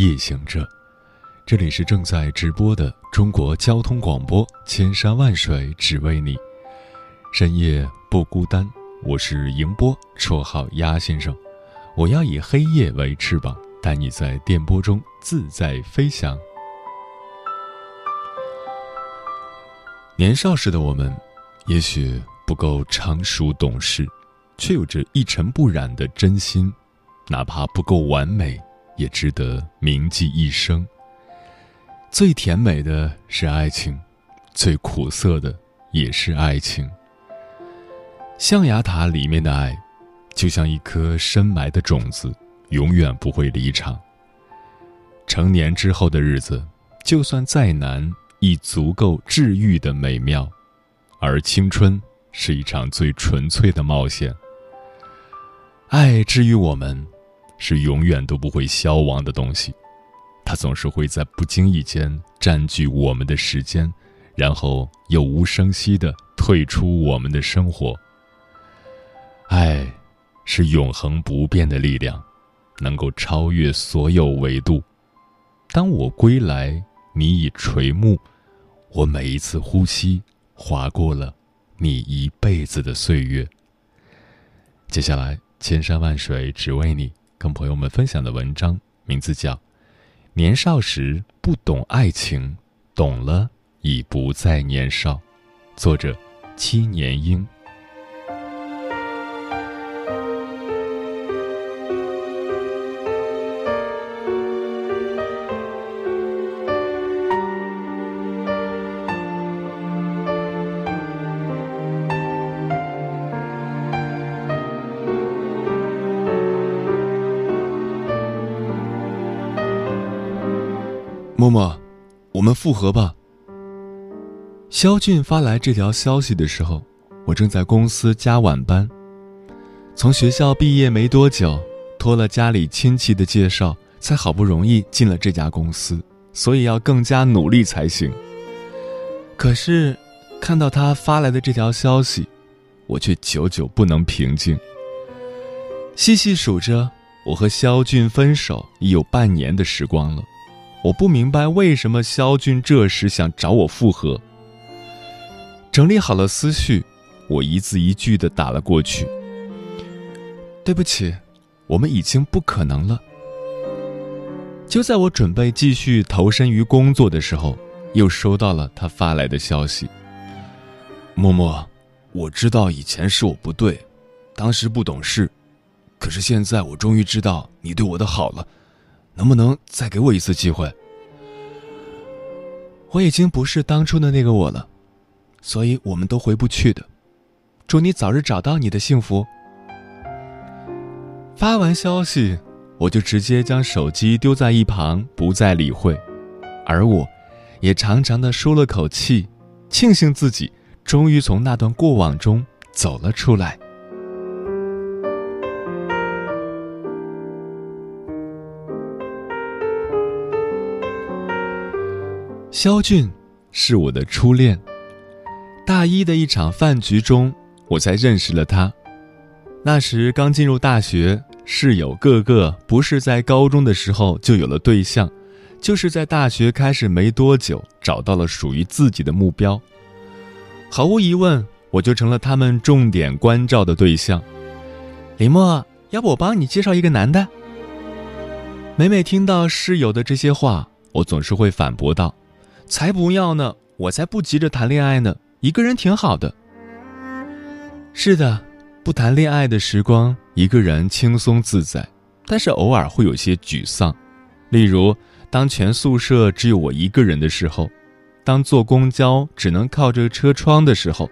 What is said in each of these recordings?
夜行者，这里是正在直播的中国交通广播，千山万水只为你，深夜不孤单。我是迎波，绰号鸭先生。我要以黑夜为翅膀，带你在电波中自在飞翔。年少时的我们，也许不够成熟懂事，却有着一尘不染的真心。哪怕不够完美，也值得铭记一生。最甜美的是爱情，最苦涩的也是爱情。象牙塔里面的爱，就像一颗深埋的种子，永远不会离场。成年之后的日子，就算再难，亦足够治愈的美妙。而青春是一场最纯粹的冒险。爱治愈我们。是永远都不会消亡的东西，它总是会在不经意间占据我们的时间，然后又无声息的退出我们的生活。爱，是永恒不变的力量，能够超越所有维度。当我归来，你已垂暮，我每一次呼吸，划过了你一辈子的岁月。接下来，千山万水只为你。跟朋友们分享的文章名字叫《年少时不懂爱情，懂了已不再年少》，作者七年英。我们复合吧。肖俊发来这条消息的时候，我正在公司加晚班。从学校毕业没多久，托了家里亲戚的介绍，才好不容易进了这家公司，所以要更加努力才行。可是，看到他发来的这条消息，我却久久不能平静。细细数着，我和肖俊分手已有半年的时光了。我不明白为什么肖军这时想找我复合。整理好了思绪，我一字一句的打了过去。对不起，我们已经不可能了。就在我准备继续投身于工作的时候，又收到了他发来的消息。默默，我知道以前是我不对，当时不懂事，可是现在我终于知道你对我的好了。能不能再给我一次机会？我已经不是当初的那个我了，所以我们都回不去的。祝你早日找到你的幸福。发完消息，我就直接将手机丢在一旁，不再理会。而我，也长长的舒了口气，庆幸自己终于从那段过往中走了出来。肖俊是我的初恋，大一的一场饭局中，我才认识了他。那时刚进入大学，室友个个不是在高中的时候就有了对象，就是在大学开始没多久找到了属于自己的目标。毫无疑问，我就成了他们重点关照的对象。李默，要不我帮你介绍一个男的？每每听到室友的这些话，我总是会反驳道。才不要呢！我才不急着谈恋爱呢，一个人挺好的。是的，不谈恋爱的时光，一个人轻松自在，但是偶尔会有些沮丧。例如，当全宿舍只有我一个人的时候，当坐公交只能靠着车窗的时候，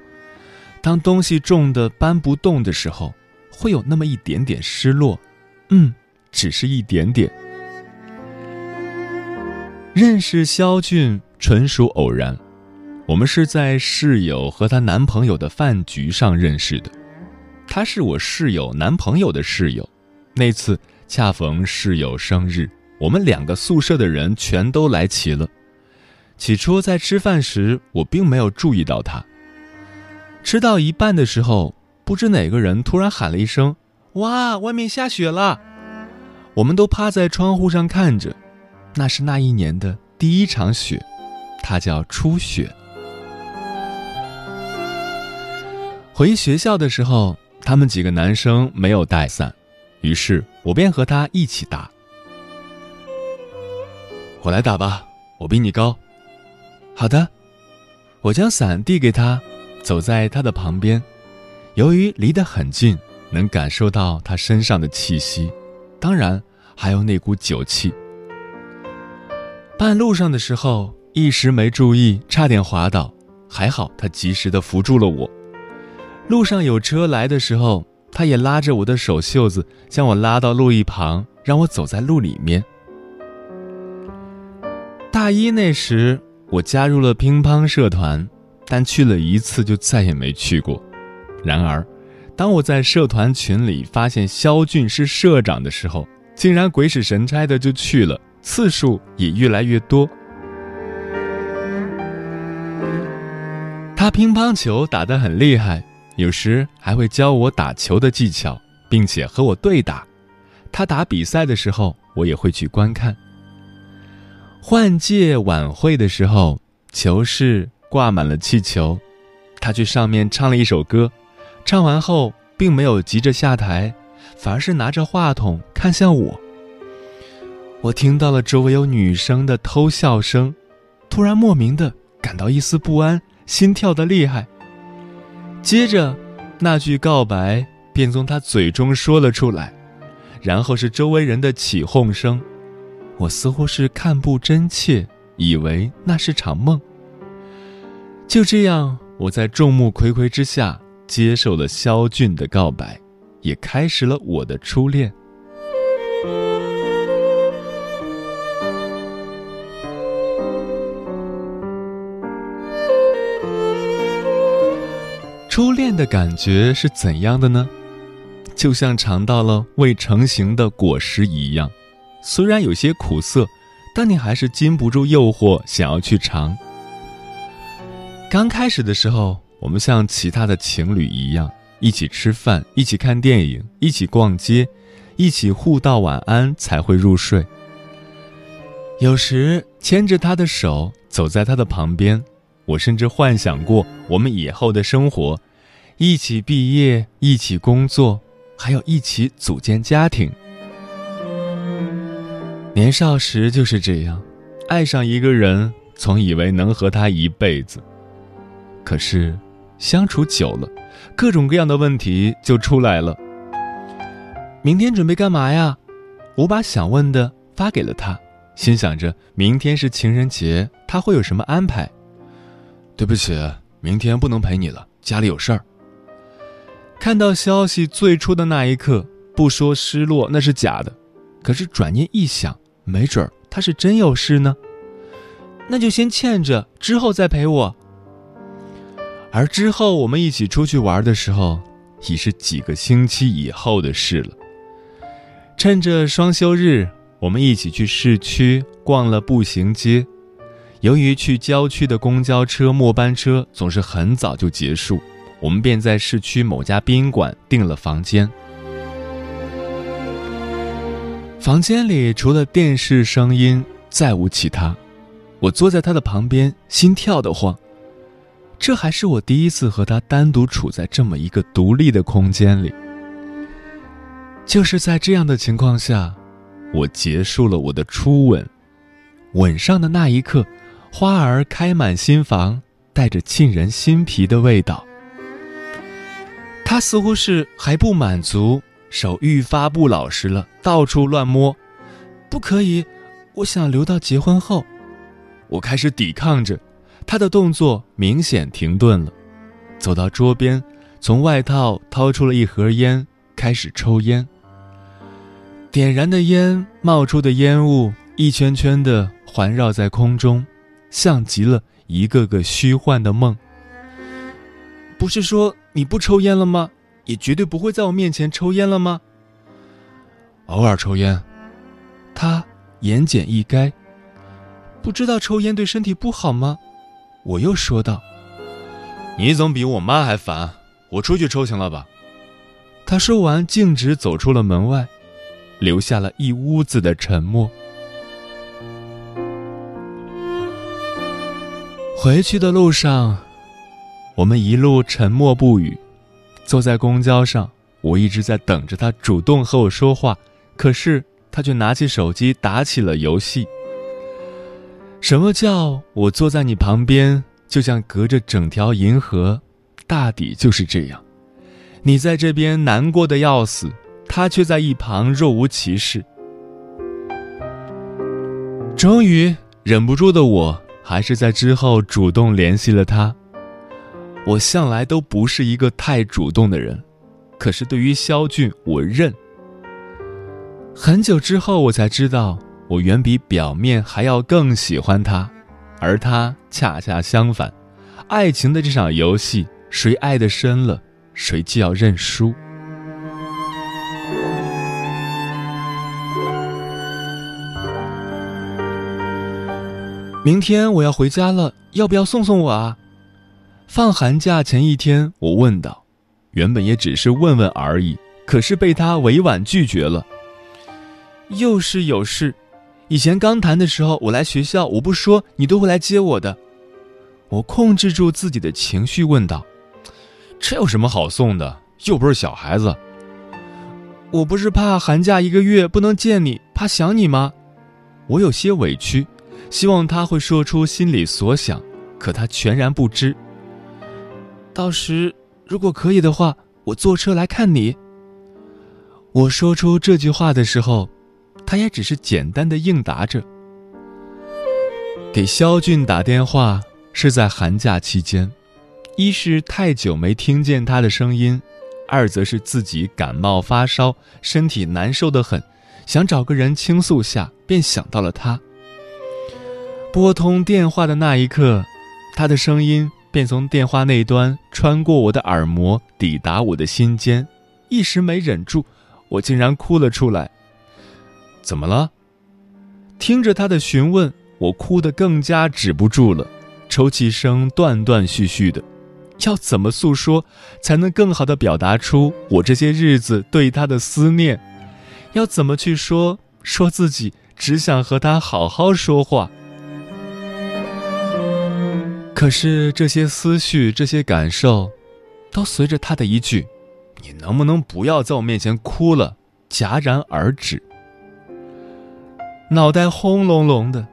当东西重的搬不动的时候，会有那么一点点失落，嗯，只是一点点。认识肖俊纯属偶然，我们是在室友和她男朋友的饭局上认识的。她是我室友男朋友的室友，那次恰逢室友生日，我们两个宿舍的人全都来齐了。起初在吃饭时，我并没有注意到她。吃到一半的时候，不知哪个人突然喊了一声：“哇，外面下雪了！”我们都趴在窗户上看着，那是那一年的第一场雪，他叫初雪。回学校的时候，他们几个男生没有带伞，于是我便和他一起打。我来打吧，我比你高。好的，我将伞递给他。走在他的旁边，由于离得很近，能感受到他身上的气息，当然还有那股酒气。半路上的时候，一时没注意，差点滑倒，还好他及时的扶住了我。路上有车来的时候，他也拉着我的手袖子，将我拉到路一旁，让我走在路里面。大一那时，我加入了乒乓社团。但去了一次就再也没去过。然而，当我在社团群里发现肖俊是社长的时候，竟然鬼使神差的就去了，次数也越来越多。他乒乓球打得很厉害，有时还会教我打球的技巧，并且和我对打。他打比赛的时候，我也会去观看。换届晚会的时候，球室。挂满了气球，他去上面唱了一首歌，唱完后并没有急着下台，反而是拿着话筒看向我。我听到了周围有女生的偷笑声，突然莫名的感到一丝不安，心跳的厉害。接着，那句告白便从他嘴中说了出来，然后是周围人的起哄声。我似乎是看不真切，以为那是场梦。就这样，我在众目睽睽之下接受了肖俊的告白，也开始了我的初恋。初恋的感觉是怎样的呢？就像尝到了未成型的果实一样，虽然有些苦涩，但你还是禁不住诱惑，想要去尝。刚开始的时候，我们像其他的情侣一样，一起吃饭，一起看电影，一起逛街，一起互道晚安才会入睡。有时牵着他的手走在他的旁边，我甚至幻想过我们以后的生活：一起毕业，一起工作，还要一起组建家庭。年少时就是这样，爱上一个人，总以为能和他一辈子。可是，相处久了，各种各样的问题就出来了。明天准备干嘛呀？我把想问的发给了他，心想着明天是情人节，他会有什么安排？对不起，明天不能陪你了，家里有事儿。看到消息最初的那一刻，不说失落那是假的，可是转念一想，没准儿他是真有事呢。那就先欠着，之后再陪我。而之后我们一起出去玩的时候，已是几个星期以后的事了。趁着双休日，我们一起去市区逛了步行街。由于去郊区的公交车末班车总是很早就结束，我们便在市区某家宾馆订了房间。房间里除了电视声音，再无其他。我坐在他的旁边，心跳的慌。这还是我第一次和他单独处在这么一个独立的空间里。就是在这样的情况下，我结束了我的初吻。吻上的那一刻，花儿开满心房，带着沁人心脾的味道。他似乎是还不满足，手愈发不老实了，到处乱摸。不可以，我想留到结婚后。我开始抵抗着。他的动作明显停顿了，走到桌边，从外套掏出了一盒烟，开始抽烟。点燃的烟冒出的烟雾一圈圈的环绕在空中，像极了一个个虚幻的梦。不是说你不抽烟了吗？也绝对不会在我面前抽烟了吗？偶尔抽烟。他言简意赅。不知道抽烟对身体不好吗？我又说道。你总比我妈还烦，我出去抽行了吧？他说完，径直走出了门外，留下了一屋子的沉默。回去的路上，我们一路沉默不语。坐在公交上，我一直在等着他主动和我说话，可是他却拿起手机打起了游戏。什么叫我坐在你旁边，就像隔着整条银河？大抵就是这样。你在这边难过的要死，他却在一旁若无其事。终于忍不住的我，还是在之后主动联系了他。我向来都不是一个太主动的人，可是对于肖俊，我认。很久之后，我才知道，我远比表面还要更喜欢他，而他恰恰相反。爱情的这场游戏，谁爱的深了？谁就要认输。明天我要回家了，要不要送送我啊？放寒假前一天，我问道。原本也只是问问而已，可是被他委婉拒绝了。又是有事，以前刚谈的时候，我来学校，我不说，你都会来接我的。我控制住自己的情绪，问道。这有什么好送的？又不是小孩子。我不是怕寒假一个月不能见你，怕想你吗？我有些委屈，希望他会说出心里所想，可他全然不知。到时如果可以的话，我坐车来看你。我说出这句话的时候，他也只是简单的应答着。给肖俊打电话是在寒假期间。一是太久没听见他的声音，二则是自己感冒发烧，身体难受的很，想找个人倾诉下，便想到了他。拨通电话的那一刻，他的声音便从电话那端穿过我的耳膜，抵达我的心间，一时没忍住，我竟然哭了出来。怎么了？听着他的询问，我哭得更加止不住了，抽泣声断断续续的。要怎么诉说，才能更好的表达出我这些日子对他的思念？要怎么去说，说自己只想和他好好说话？可是这些思绪、这些感受，都随着他的一句“你能不能不要在我面前哭了”戛然而止。脑袋轰隆隆的，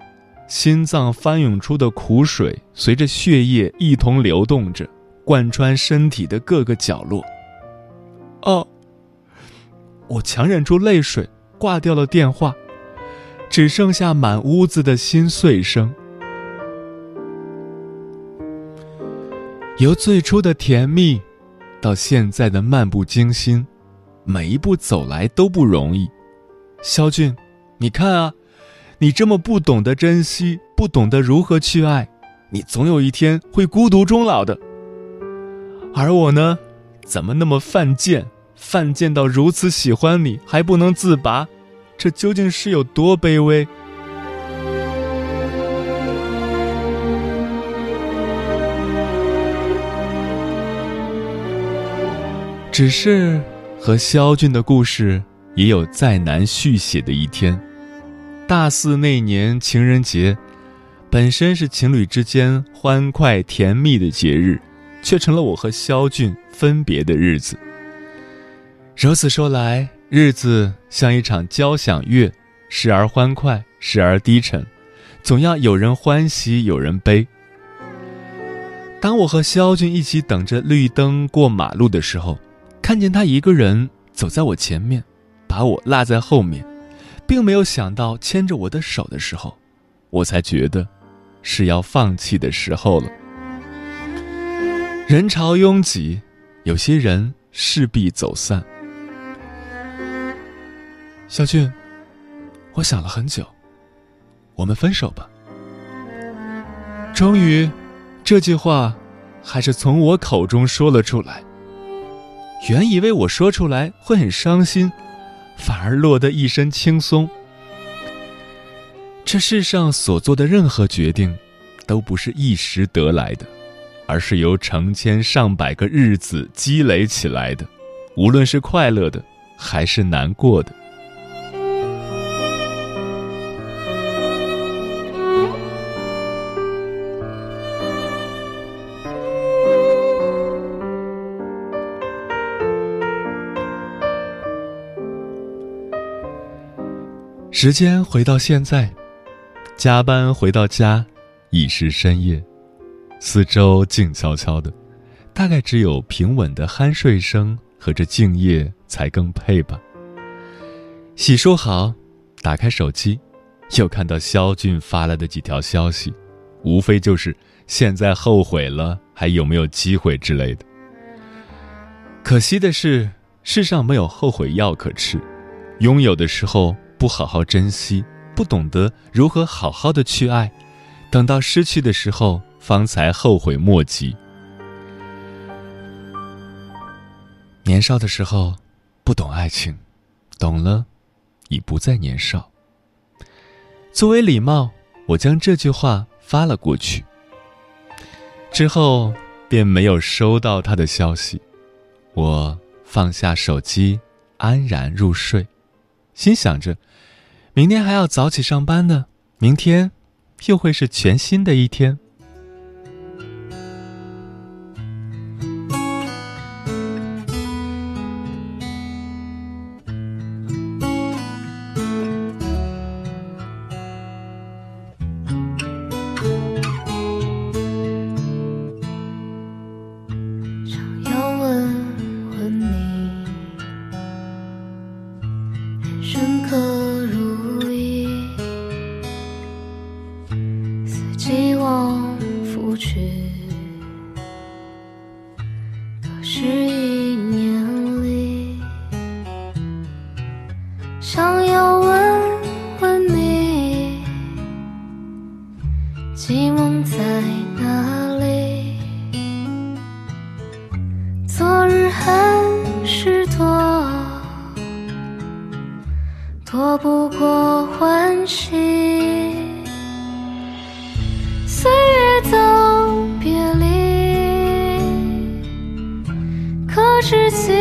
心脏翻涌出的苦水随着血液一同流动着。贯穿身体的各个角落。哦，我强忍住泪水，挂掉了电话，只剩下满屋子的心碎声。由最初的甜蜜，到现在的漫不经心，每一步走来都不容易。肖俊，你看啊，你这么不懂得珍惜，不懂得如何去爱，你总有一天会孤独终老的。而我呢，怎么那么犯贱？犯贱到如此喜欢你还不能自拔，这究竟是有多卑微？只是和肖俊的故事也有再难续写的一天。大四那年情人节，本身是情侣之间欢快甜蜜的节日。却成了我和肖俊分别的日子。如此说来，日子像一场交响乐，时而欢快，时而低沉，总要有人欢喜，有人悲。当我和肖俊一起等着绿灯过马路的时候，看见他一个人走在我前面，把我落在后面，并没有想到牵着我的手的时候，我才觉得，是要放弃的时候了。人潮拥挤，有些人势必走散。小俊，我想了很久，我们分手吧。终于，这句话还是从我口中说了出来。原以为我说出来会很伤心，反而落得一身轻松。这世上所做的任何决定，都不是一时得来的，而是由成千上百个日子积累起来的，无论是快乐的，还是难过的。时间回到现在，加班回到家，已是深夜，四周静悄悄的，大概只有平稳的酣睡声和这静夜才更配吧。洗漱好，打开手机，又看到肖俊发来的几条消息，无非就是现在后悔了，还有没有机会之类的。可惜的是，世上没有后悔药可吃，拥有的时候。不好好珍惜，不懂得如何好好的去爱，等到失去的时候，方才后悔莫及。年少的时候，不懂爱情，懂了，已不再年少。作为礼貌，我将这句话发了过去。之后便没有收到他的消息，我放下手机，安然入睡。心想着，明天还要早起上班呢，明天又会是全新的一天。可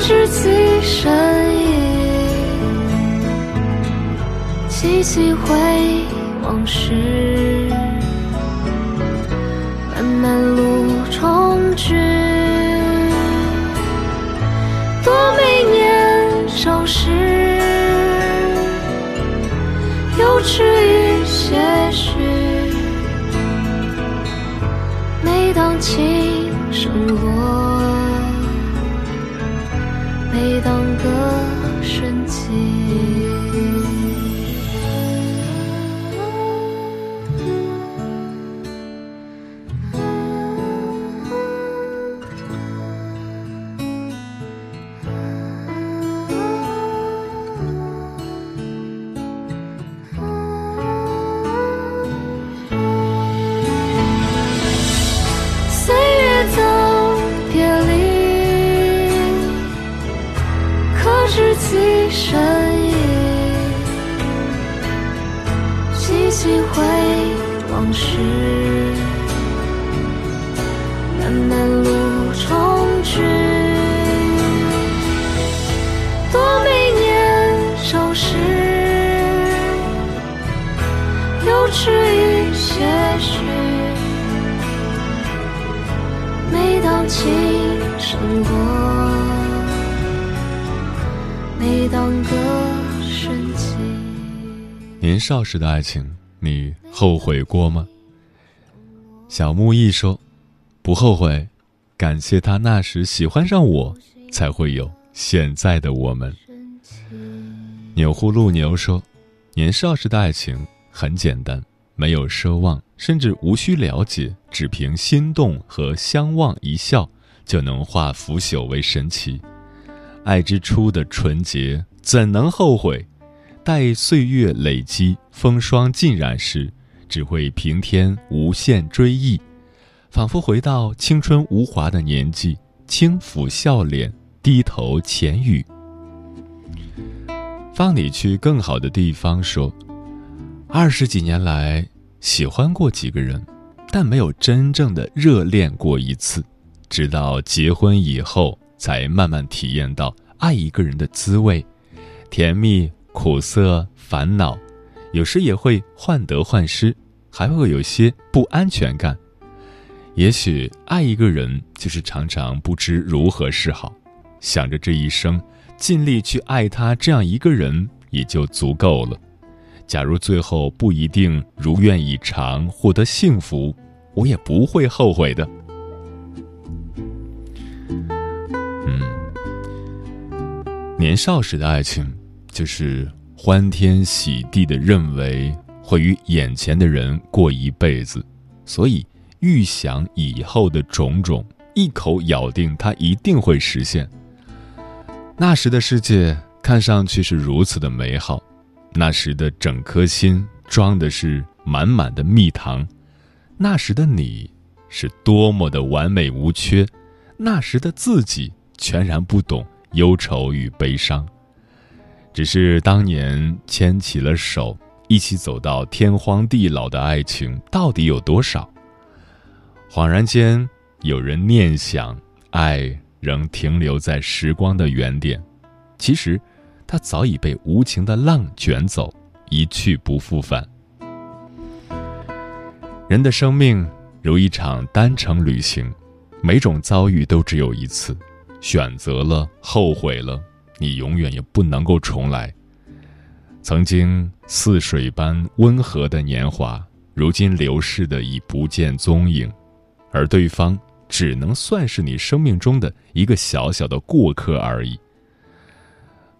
知其深意，记几回往事，漫漫路重聚。多美年少时，有痴于。些许。每当琴声落，当歌。一瞬年少时的爱情，你后悔过吗？小木易说：“不后悔，感谢他那时喜欢上我，才会有现在的我们。”钮祜禄牛说：“年少时的爱情很简单，没有奢望，甚至无需了解，只凭心动和相望一笑，就能化腐朽为神奇。爱之初的纯洁，怎能后悔？”待岁月累积，风霜浸染时，只会平添无限追忆，仿佛回到青春无华的年纪，轻抚笑脸，低头浅语。放你去更好的地方说，二十几年来，喜欢过几个人，但没有真正的热恋过一次，直到结婚以后，才慢慢体验到爱一个人的滋味，甜蜜。苦涩、烦恼，有时也会患得患失，还会有些不安全感。也许爱一个人，就是常常不知如何是好，想着这一生尽力去爱他这样一个人也就足够了。假如最后不一定如愿以偿获得幸福，我也不会后悔的。嗯，年少时的爱情。就是欢天喜地的认为会与眼前的人过一辈子，所以预想以后的种种，一口咬定它一定会实现。那时的世界看上去是如此的美好，那时的整颗心装的是满满的蜜糖，那时的你是多么的完美无缺，那时的自己全然不懂忧愁与悲伤。只是当年牵起了手，一起走到天荒地老的爱情到底有多少？恍然间，有人念想，爱仍停留在时光的原点，其实，它早已被无情的浪卷走，一去不复返。人的生命如一场单程旅行，每种遭遇都只有一次，选择了，后悔了。你永远也不能够重来。曾经似水般温和的年华，如今流逝的已不见踪影，而对方只能算是你生命中的一个小小的过客而已。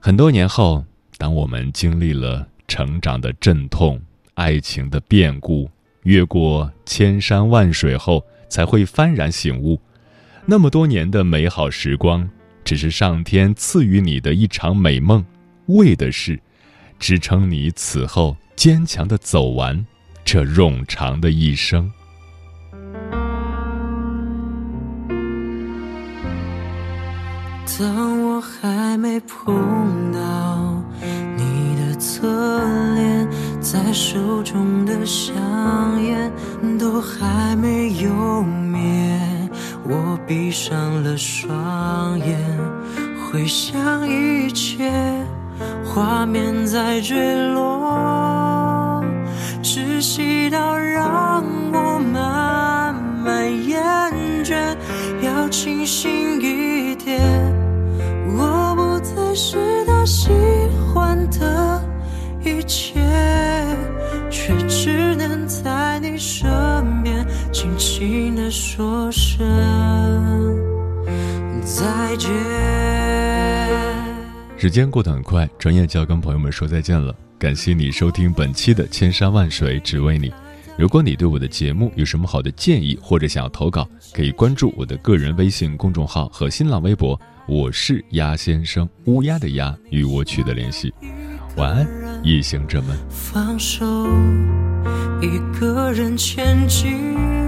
很多年后，当我们经历了成长的阵痛、爱情的变故，越过千山万水后，才会幡然醒悟，那么多年的美好时光。只是上天赐予你的一场美梦，为的是支撑你此后坚强的走完这冗长的一生。当我还没碰到你的侧脸，在手中的香烟都还没有灭。我闭上了双眼回想一切画面在坠落窒息到让我慢慢厌倦。要清醒一点我不再是他喜欢的一切却只能在你身边轻轻的说声时间过得很快，转眼就要跟朋友们说再见了。感谢你收听本期的《千山万水只为你》。如果你对我的节目有什么好的建议，或者想要投稿，可以关注我的个人微信公众号和新浪微博。我是鸭先生，乌鸦的鸭，与我取得联系。晚安，夜行者们。放手，一个人前进。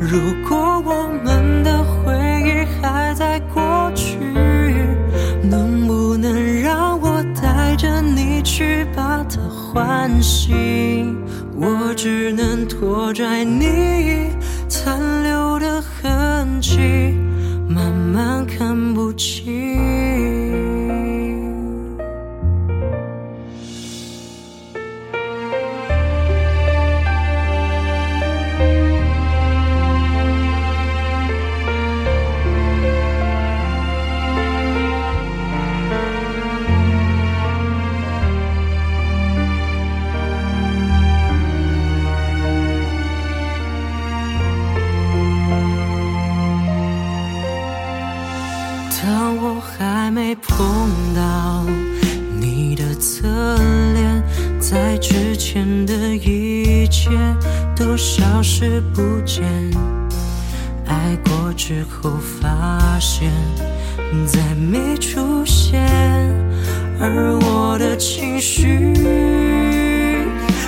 如果我们的回忆还在过去，能不能让我带着你去把它唤醒？我只能拖拽你。残留的痕迹，慢慢看不清。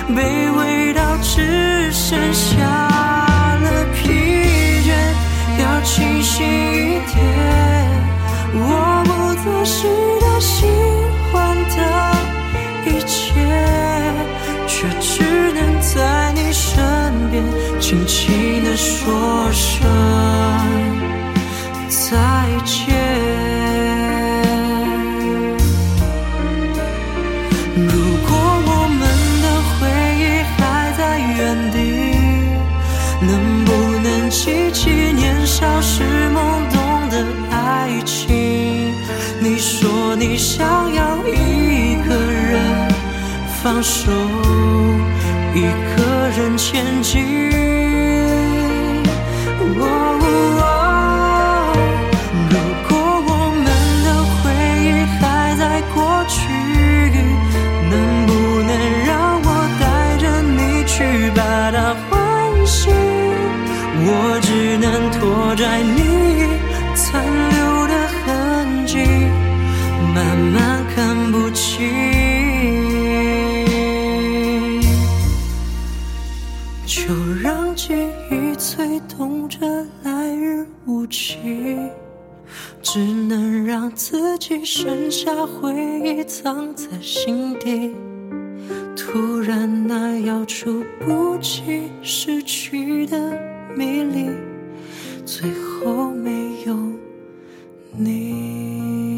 卑微到只剩下了疲倦，要清醒一点，我不做事的喜欢的一切，却只能在你身边。轻轻地说声放手，只剩下回忆藏在心底，突然那要猝不及失去的迷离，最后没有你。